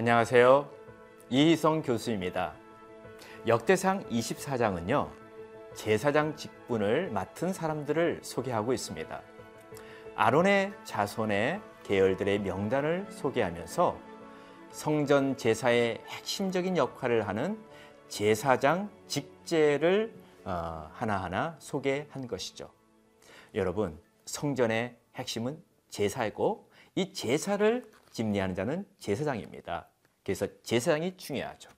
안녕하세요. 이희성 교수입니다. 역대상 24장은요, 제사장 직분을 맡은 사람들을 소개하고 있습니다. 아론의 자손의 계열들의 명단을 소개하면서 성전 제사의 핵심적인 역할을 하는 제사장 직제를 어, 하나하나 소개한 것이죠. 여러분, 성전의 핵심은 제사이고 이 제사를 집리하는 자는 제사장입니다. 그래서 제사장이 중요하죠.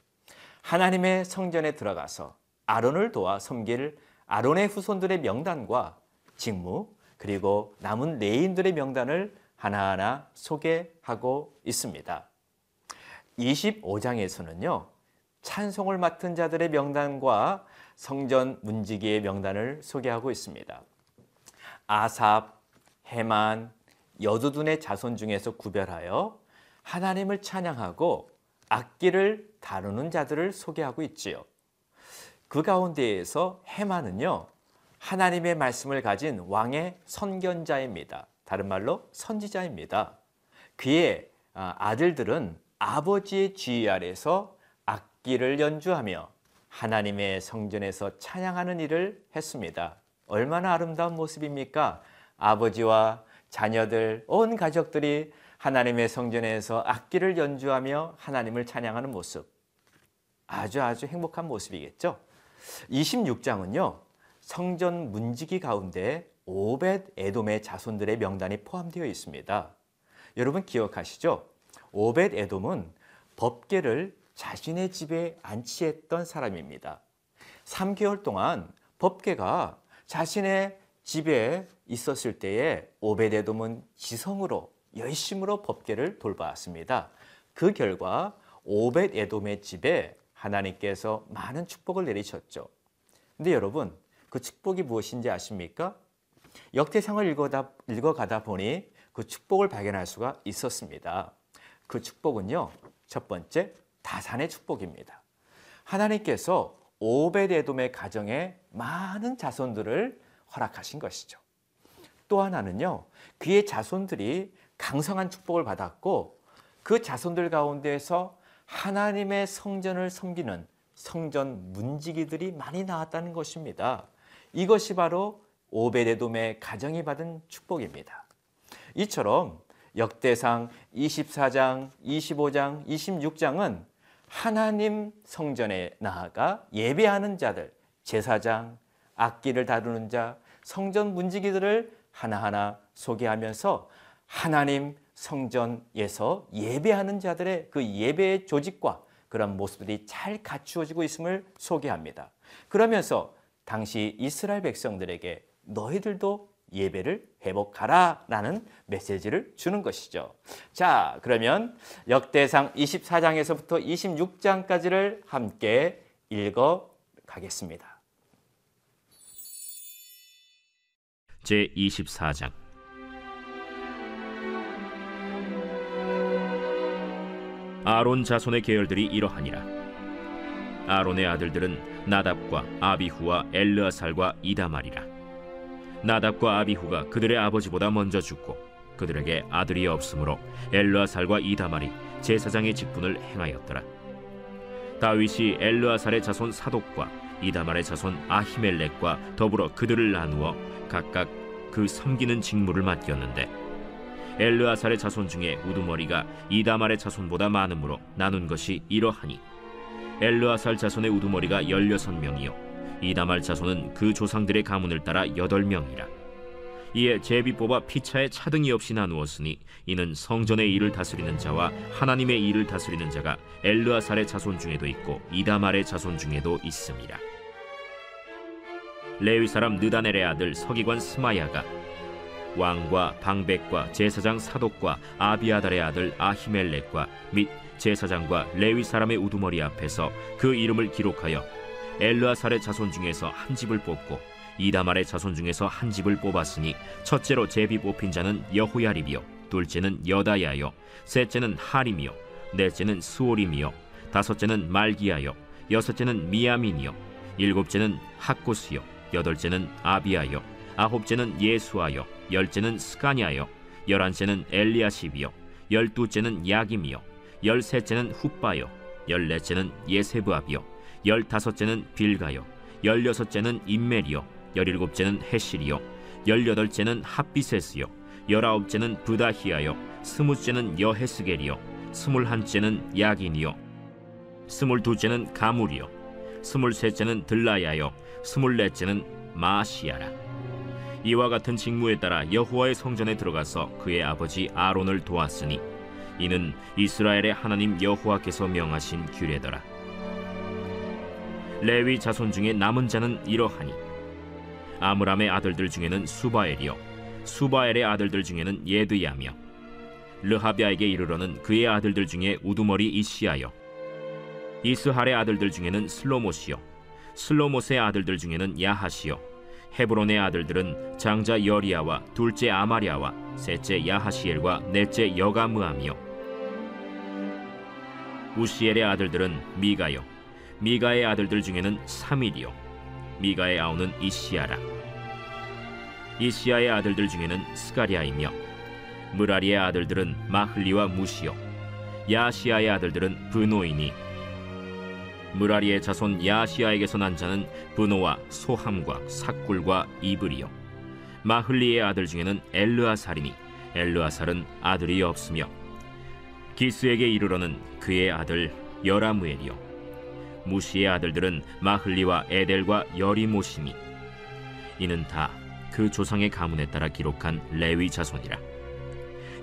하나님의 성전에 들어가서 아론을 도와 섬길 아론의 후손들의 명단과 직무 그리고 남은 레인들의 명단을 하나하나 소개하고 있습니다. 25장에서는요. 찬송을 맡은 자들의 명단과 성전 문지기의 명단을 소개하고 있습니다. 아삽, 해만, 여두둔의 자손 중에서 구별하여 하나님을 찬양하고 악기를 다루는 자들을 소개하고 있지요. 그 가운데에서 해만은요. 하나님의 말씀을 가진 왕의 선견자입니다. 다른 말로 선지자입니다. 그의 아, 아들들은 아버지의 지휘 아래서 악기를 연주하며 하나님의 성전에서 찬양하는 일을 했습니다. 얼마나 아름다운 모습입니까? 아버지와 자녀들, 온 가족들이 하나님의 성전에서 악기를 연주하며 하나님을 찬양하는 모습. 아주 아주 행복한 모습이겠죠. 26장은요. 성전 문지기 가운데 오벳 에돔의 자손들의 명단이 포함되어 있습니다. 여러분 기억하시죠? 오벳 에돔은 법계를 자신의 집에 안치했던 사람입니다. 3개월 동안 법계가 자신의 집에 있었을 때에 오벳 에돔은 지성으로 열심으로 법계를 돌봐왔습니다. 그 결과 오벳 에돔의 집에 하나님께서 많은 축복을 내리셨죠. 근데 여러분, 그 축복이 무엇인지 아십니까? 역대상을 읽어다, 읽어가다 보니 그 축복을 발견할 수가 있었습니다. 그 축복은요, 첫 번째, 다산의 축복입니다. 하나님께서 오베데돔의 가정에 많은 자손들을 허락하신 것이죠. 또 하나는요, 그의 자손들이 강성한 축복을 받았고 그 자손들 가운데에서 하나님의 성전을 섬기는 성전 문지기들이 많이 나왔다는 것입니다. 이것이 바로 오베데돔의 가정이 받은 축복입니다. 이처럼 역대상 24장, 25장, 26장은 하나님 성전에 나아가 예배하는 자들, 제사장, 악기를 다루는 자, 성전 문지기들을 하나하나 소개하면서 하나님 성전에서 예배하는 자들의 그 예배의 조직과 그런 모습들이 잘 갖추어지고 있음을 소개합니다. 그러면서 당시 이스라엘 백성들에게 너희들도 예배를 회복하라 라는 메시지를 주는 것이죠. 자, 그러면 역대상 24장에서부터 26장까지를 함께 읽어 가겠습니다. 제 24장 아론 자손의 계열들이 이러하니라 아론의 아들들은 나답과 아비후와 엘르아살과 이다말이라 나답과 아비후가 그들의 아버지보다 먼저 죽고 그들에게 아들이 없으므로 엘르아살과 이다말이 제사장의 직분을 행하였더라. 다윗이 엘르아살의 자손 사독과 이다말의 자손 아히멜렉과 더불어 그들을 나누어 각각 그 섬기는 직무를 맡겼는데 엘르아살의 자손 중에 우두머리가 이다말의 자손보다 많으므로 나눈 것이 이러하니 엘르아살 자손의 우두머리가 열여섯 명이요 이다말 자손은 그 조상들의 가문을 따라 여덟 명이라. 이에 제비 뽑아 피차에 차등이 없이 나누었으니 이는 성전의 일을 다스리는 자와 하나님의 일을 다스리는 자가 엘르아살의 자손 중에도 있고 이다말의 자손 중에도 있습니다. 레위 사람 느다넬의 아들 서기관 스마야가 왕과 방백과 제사장 사독과 아비아달의 아들 아히멜렉과 및 제사장과 레위 사람의 우두머리 앞에서 그 이름을 기록하여 엘르아살의 자손 중에서 한 집을 뽑고 이다말의 자손 중에서 한 집을 뽑았으니 첫째로 제비 뽑힌 자는 여호야립이요 둘째는 여다야요 셋째는 하림이요 넷째는 스오림이요 다섯째는 말기야요 여섯째는 미야민이요 일곱째는 학고스요 여덟째는 아비야요 아홉째는 예수아요 열째는 스가냐요 열한째는 엘리아십이요 열두째는 야김이요 열셋째는 훗바요 열넷째는 예세브압이요 열다섯째는 빌가요 열여섯째는 임멜이요 열일곱째는 헤실이요 열여덟째는 핫비세스요 열아홉째는 부다히아요 스무째는 여헤스겔이요 스물한째는 야긴이요 스물두째는 가물이요 스물셋째는 들라야요 스물넷째는 마시아라 이와 같은 직무에 따라 여호와의 성전에 들어가서 그의 아버지 아론을 도왔으니 이는 이스라엘의 하나님 여호와께서 명하신 규례더라. 레위 자손 중에 남은 자는 이러하니 아므람의 아들들 중에는 수바엘이요 수바엘의 아들들 중에는 예드야며 르하비아에게 이르러는 그의 아들들 중에 우두머리 이시아요 이스할의 아들들 중에는 슬로못이요 슬로못의 아들들 중에는 야하시요 헤브론의 아들들은 장자 여리야와 둘째 아마리아와 셋째 야하시엘과 넷째 여가므암이요. 우시엘의 아들들은 미가요. 미가의 아들들 중에는 사밀이요. 미가의 아우는 이시아라. 이시아의 아들들 중에는 스가리아이며 무라리의 아들들은 마흘리와 무시요. 야시아의 아들들은 브노이니 무라리의 자손 야시아에게서 난 자는 브노와 소함과 삭굴과 이브리요. 마흘리의 아들 중에는 엘르아살이니 엘르아살은 아들이 없으며 기스에게 이르러는 그의 아들 여라무엘이요. 무시의 아들들은 마흘리와 에델과 여리모시니 이는 다 그 조상의 가문에 따라 기록한 레위 자손이라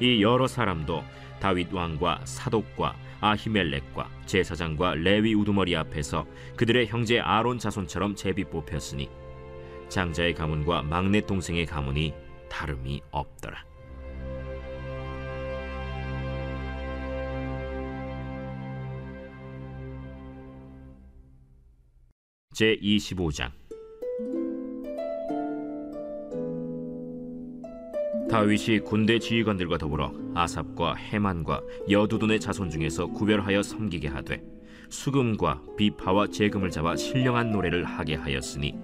이 여러 사람도 다윗 왕과 사독과 아히멜렉과 제사장과 레위 우두머리 앞에서 그들의 형제 아론 자손처럼 제비 뽑혔으니 장자의 가문과 막내 동생의 가문이 다름이 없더라. 제 25장 다윗이 군대 지휘관들과 더불어 아삽과 헤만과 여두둔의 자손 중에서 구별하여 섬기게 하되 수금과 비파와 재금을 잡아 신령한 노래를 하게 하였으니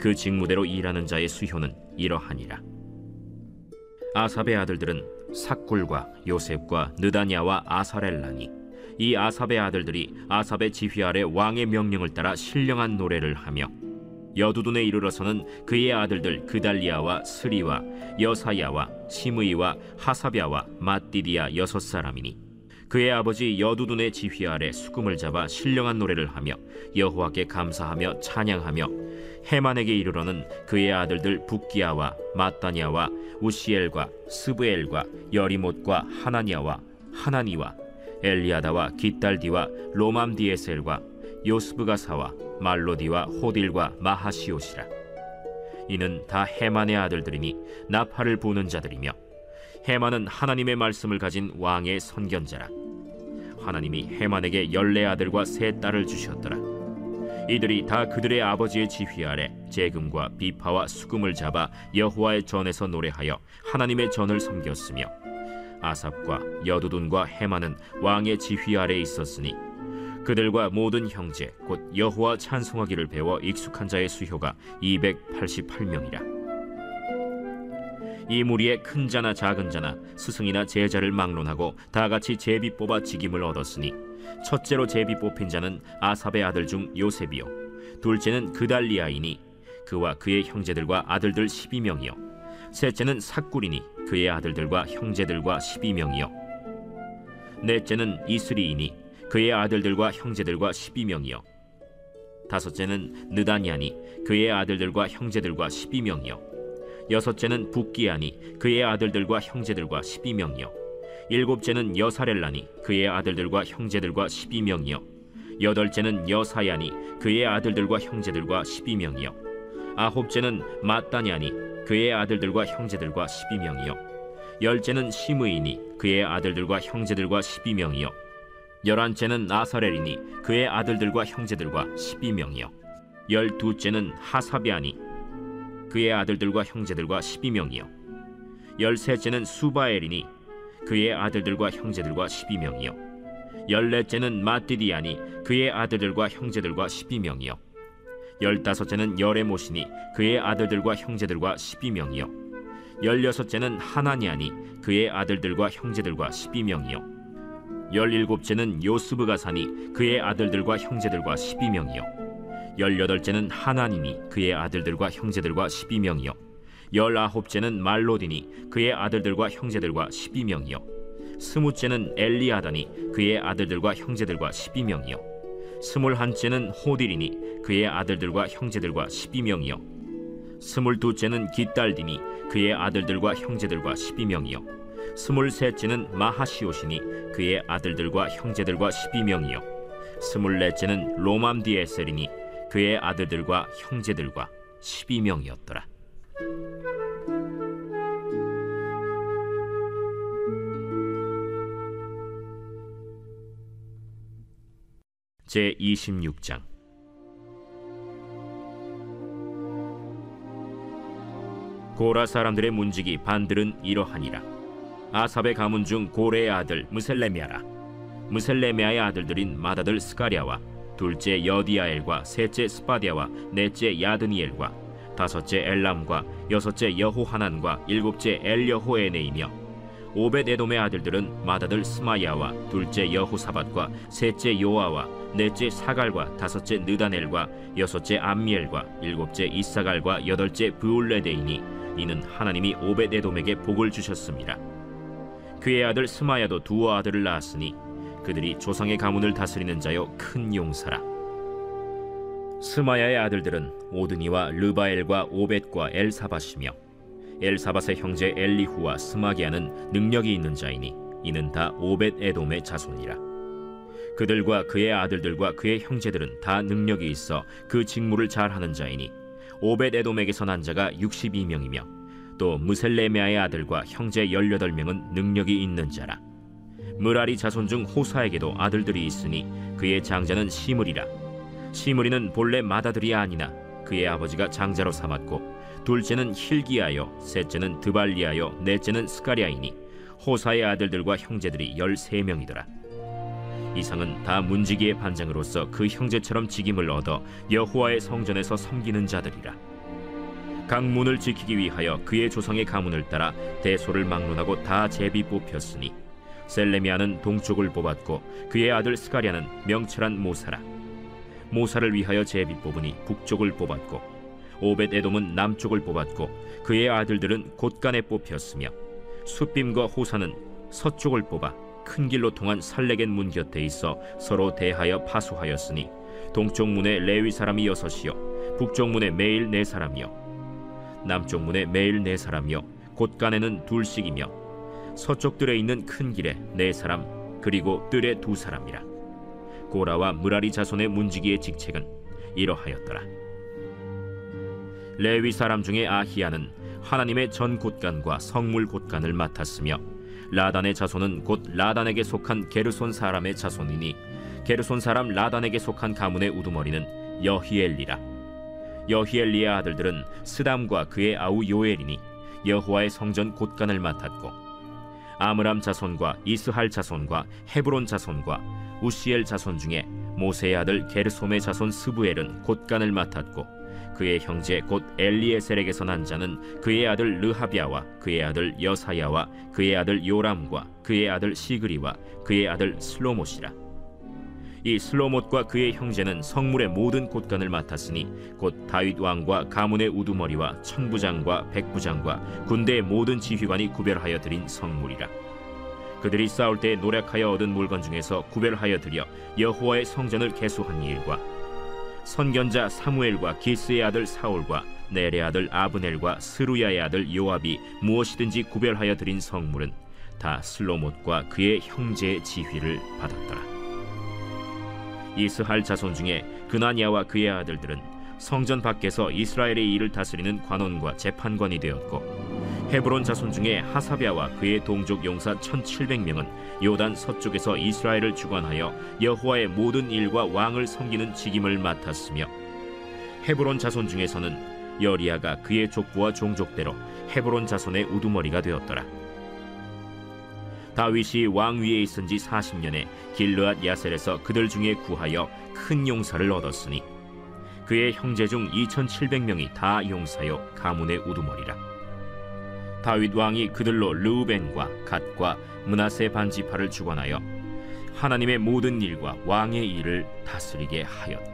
그 직무대로 일하는 자의 수효는 이러하니라. 아삽의 아들들은 삭굴과 요셉과 느다냐와 아사렐라니 이 아삽의 아들들이 아삽의 지휘 아래 왕의 명령을 따라 신령한 노래를 하며 여두둔에 이르러서는 그의 아들들 그달리아와 스리와 여사야와 시므이와 하사랴와 마띠디아 여섯 사람이니 그의 아버지 여두둔의 지휘 아래 수금을 잡아 신령한 노래를 하며 여호와께 감사하며 찬양하며 해만에게 이르러는 그의 아들들 북기야와 마따냐와 우시엘과 스브엘과 여리못과 하나냐와 하나니와 엘리아다와 기딸디와 로맘디에셀과 요스브가 사와 말로디와 호딜과 마하시옷이라. 이는 다 헤만의 아들들이니 나팔을 부는 자들이며 헤만은 하나님의 말씀을 가진 왕의 선견자라. 하나님이 헤만에게 열네 아들과 세 딸을 주셨더라. 이들이 다 그들의 아버지의 지휘 아래 재금과 비파와 수금을 잡아 여호와의 전에서 노래하여 하나님의 전을 섬겼으며 아삽과 여두둔과 헤만은 왕의 지휘 아래 있었으니 그들과 모든 형제 곧 여호와 찬송하기를 배워 익숙한 자의 수효가 288명이라. 이 무리에 큰 자나 작은 자나 스승이나 제자를 막론하고 다 같이 제비 뽑아 직임을 얻었으니 첫째로 제비 뽑힌 자는 아삽의 아들 중 요셉이요. 둘째는 그달리아이니 그와 그의 형제들과 아들들 12명이요. 셋째는 삭구리니 그의 아들들과 형제들과 12명이요. 넷째는 이스리이니 그의 아들들과 형제들과 12명이요. 다섯째는 느다니아니 그의 아들들과 형제들과 12명이요. 여섯째는 북기아니 그의 아들들과 형제들과 12명이요. 일곱째는 여사렐라니 그의 아들들과 형제들과 12명이요. 여덟째는 여사야니 그의 아들들과 형제들과 12명이요. 아홉째는 마따냐니 그의 아들들과 형제들과 12명이요. 열째는 시므이니 그의 아들들과 형제들과 12명이요 열한째는 아사렐이니 그의 아들들과 형제들과 12명이요. 열두째는 하사비아니 그의 아들들과 형제들과 12명이요. 열셋째는 수바엘이니 그의 아들들과 형제들과 12명이요. 열넷째는 마띠디아니 그의 아들들과 형제들과 12명이요. 열다섯째는 여레모시니 그의 아들들과 형제들과 12명이요. 열여섯째는 하나니아니 그의 아들들과 형제들과 12명이요 열일곱째는 요스브가 사니 그의 아들들과 형제들과 십이 명이요. 열여덟째는 하나니니 그의 아들들과 형제들과 십이 명이요. 열아홉째는 말로디니 그의 아들들과 형제들과 십이 명이요. 스무째는 엘리아다니 그의 아들들과 형제들과 십이 명이요. 스물한째는 호딜이니 그의 아들들과 형제들과 십이 명이요. 스물두째는 기딸디니 그의 아들들과 형제들과 십이 명이요 스물셋째는 마하시오시니 그의 아들들과 형제들과 십이 명이요. 스물넷째는 로맘디에셀이니 그의 아들들과 형제들과 십이 명이었더라. 제 26장. 고라 사람들의 문지기 반들은 이러하니라 아삽의 가문 중 고레의 아들 무셀레미아라 무셀레미아의 아들들인 마다들 스가랴와 둘째 여디아엘과 셋째 스파디아와 넷째 야드니엘과 다섯째 엘람과 여섯째 여호하난과 일곱째 엘여호에네이며 오벳 에돔의 아들들은 마다들 스마야와 둘째 여호사밧과 셋째 요아와 넷째 사갈과 다섯째 느다넬과 여섯째 암미엘과 일곱째 이사갈과 여덟째 브울래대이니 이는 하나님이 오벳 에돔에게 복을 주셨습니다. 그의 아들 스마야도 두 아들을 낳았으니 그들이 조상의 가문을 다스리는 자요 큰 용사라. 스마야의 아들들은 오드니와 르바엘과 오벳과 엘사밧이며 엘사밧의 형제 엘리후와 스마갸는 능력이 있는 자이니 이는 다 오벳 에돔의 자손이라. 그들과 그의 아들들과 그의 형제들은 다 능력이 있어 그 직무를 잘하는 자이니 오벳 에돔에게서 난 자가 62명이며 또 무셀레메아의 아들과 형제 18명은 능력이 있는 자라. 무라리 자손 중 호사에게도 아들들이 있으니 그의 장자는 시므리라. 시므리는 본래 마다들이 아니나 그의 아버지가 장자로 삼았고 둘째는 힐기야요 셋째는 드발리야요 넷째는 스가리아이니 호사의 아들들과 형제들이 열세 명이더라 이상은 다 문지기의 반장으로서 그 형제처럼 직임을 얻어 여호와의 성전에서 섬기는 자들이라 각 문을 지키기 위하여 그의 조상의 가문을 따라 대소를 막론하고 다 제비 뽑혔으니 셀레미아는 동쪽을 뽑았고 그의 아들 스가리아는 명철한 모사라. 모사를 위하여 제비 뽑으니 북쪽을 뽑았고 오벳 에돔은 남쪽을 뽑았고 그의 아들들은 곳간에 뽑혔으며 숫빔과 호사는 서쪽을 뽑아 큰 길로 통한 살레겐 문 곁에 있어 서로 대하여 파수하였으니 동쪽 문에 레위 사람이 여섯이요 북쪽 문에 매일 네 사람이요 남쪽 문에 매일 네 사람이요. 곳간에는 둘씩이며 서쪽 뜰에 있는 큰 길에 네 사람 그리고 뜰에 두 사람이라. 고라와 무라리 자손의 문지기의 직책은 이러하였더라. 레위 사람 중에 아히야는 하나님의 전 곳간과 성물 곳간을 맡았으며 라단의 자손은 곧 라단에게 속한 게르손 사람의 자손이니 게르손 사람 라단에게 속한 가문의 우두머리는 여히엘리라 여히엘리의 아들들은 스담과 그의 아우 요엘이니 여호와의 성전 곳간을 맡았고 아므람 자손과 이스할 자손과 헤브론 자손과 우시엘 자손 중에 모세의 아들 게르솜의 자손 스부엘은 곳간을 맡았고 그의 형제 곧 엘리에셀에게서 난 자는 그의 아들 르하비아와 그의 아들 여사야와 그의 아들 요람과 그의 아들 시그리와 그의 아들 슬로못이라 이 슬로못과 그의 형제는 성물의 모든 곳간을 맡았으니 곧 다윗 왕과 가문의 우두머리와 천부장과 백부장과 군대의 모든 지휘관이 구별하여 드린 성물이라 그들이 싸울 때 노력하여 얻은 물건 중에서 구별하여 드려 여호와의 성전을 개수한 일과 선견자 사무엘과 기스의 아들 사울과 넬의 아들 아브넬과 스루야의 아들 요압이 무엇이든지 구별하여 드린 성물은 다 슬로못과 그의 형제의 지휘를 받았더라. 이스할 자손 중에 그나니아와 그의 아들들은 성전 밖에서 이스라엘의 일을 다스리는 관원과 재판관이 되었고 헤브론 자손 중에 하사비아와 그의 동족 용사 1700명은 요단 서쪽에서 이스라엘을 주관하여 여호와의 모든 일과 왕을 섬기는 직임을 맡았으며 헤브론 자손 중에서는 여리아가 그의 족부와 종족대로 헤브론 자손의 우두머리가 되었더라. 다윗이 왕 위에 있은 지 40년에 길르앗 야셀에서 그들 중에 구하여 큰 용사를 얻었으니 그의 형제 중 2700명이 다 용사요 가문의 우두머리라. 다윗 왕이 그들로 르우벤과 갓과 문하세 반지파를 주관하여 하나님의 모든 일과 왕의 일을 다스리게 하였더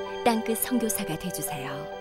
땅끝 선교사가 되주세요.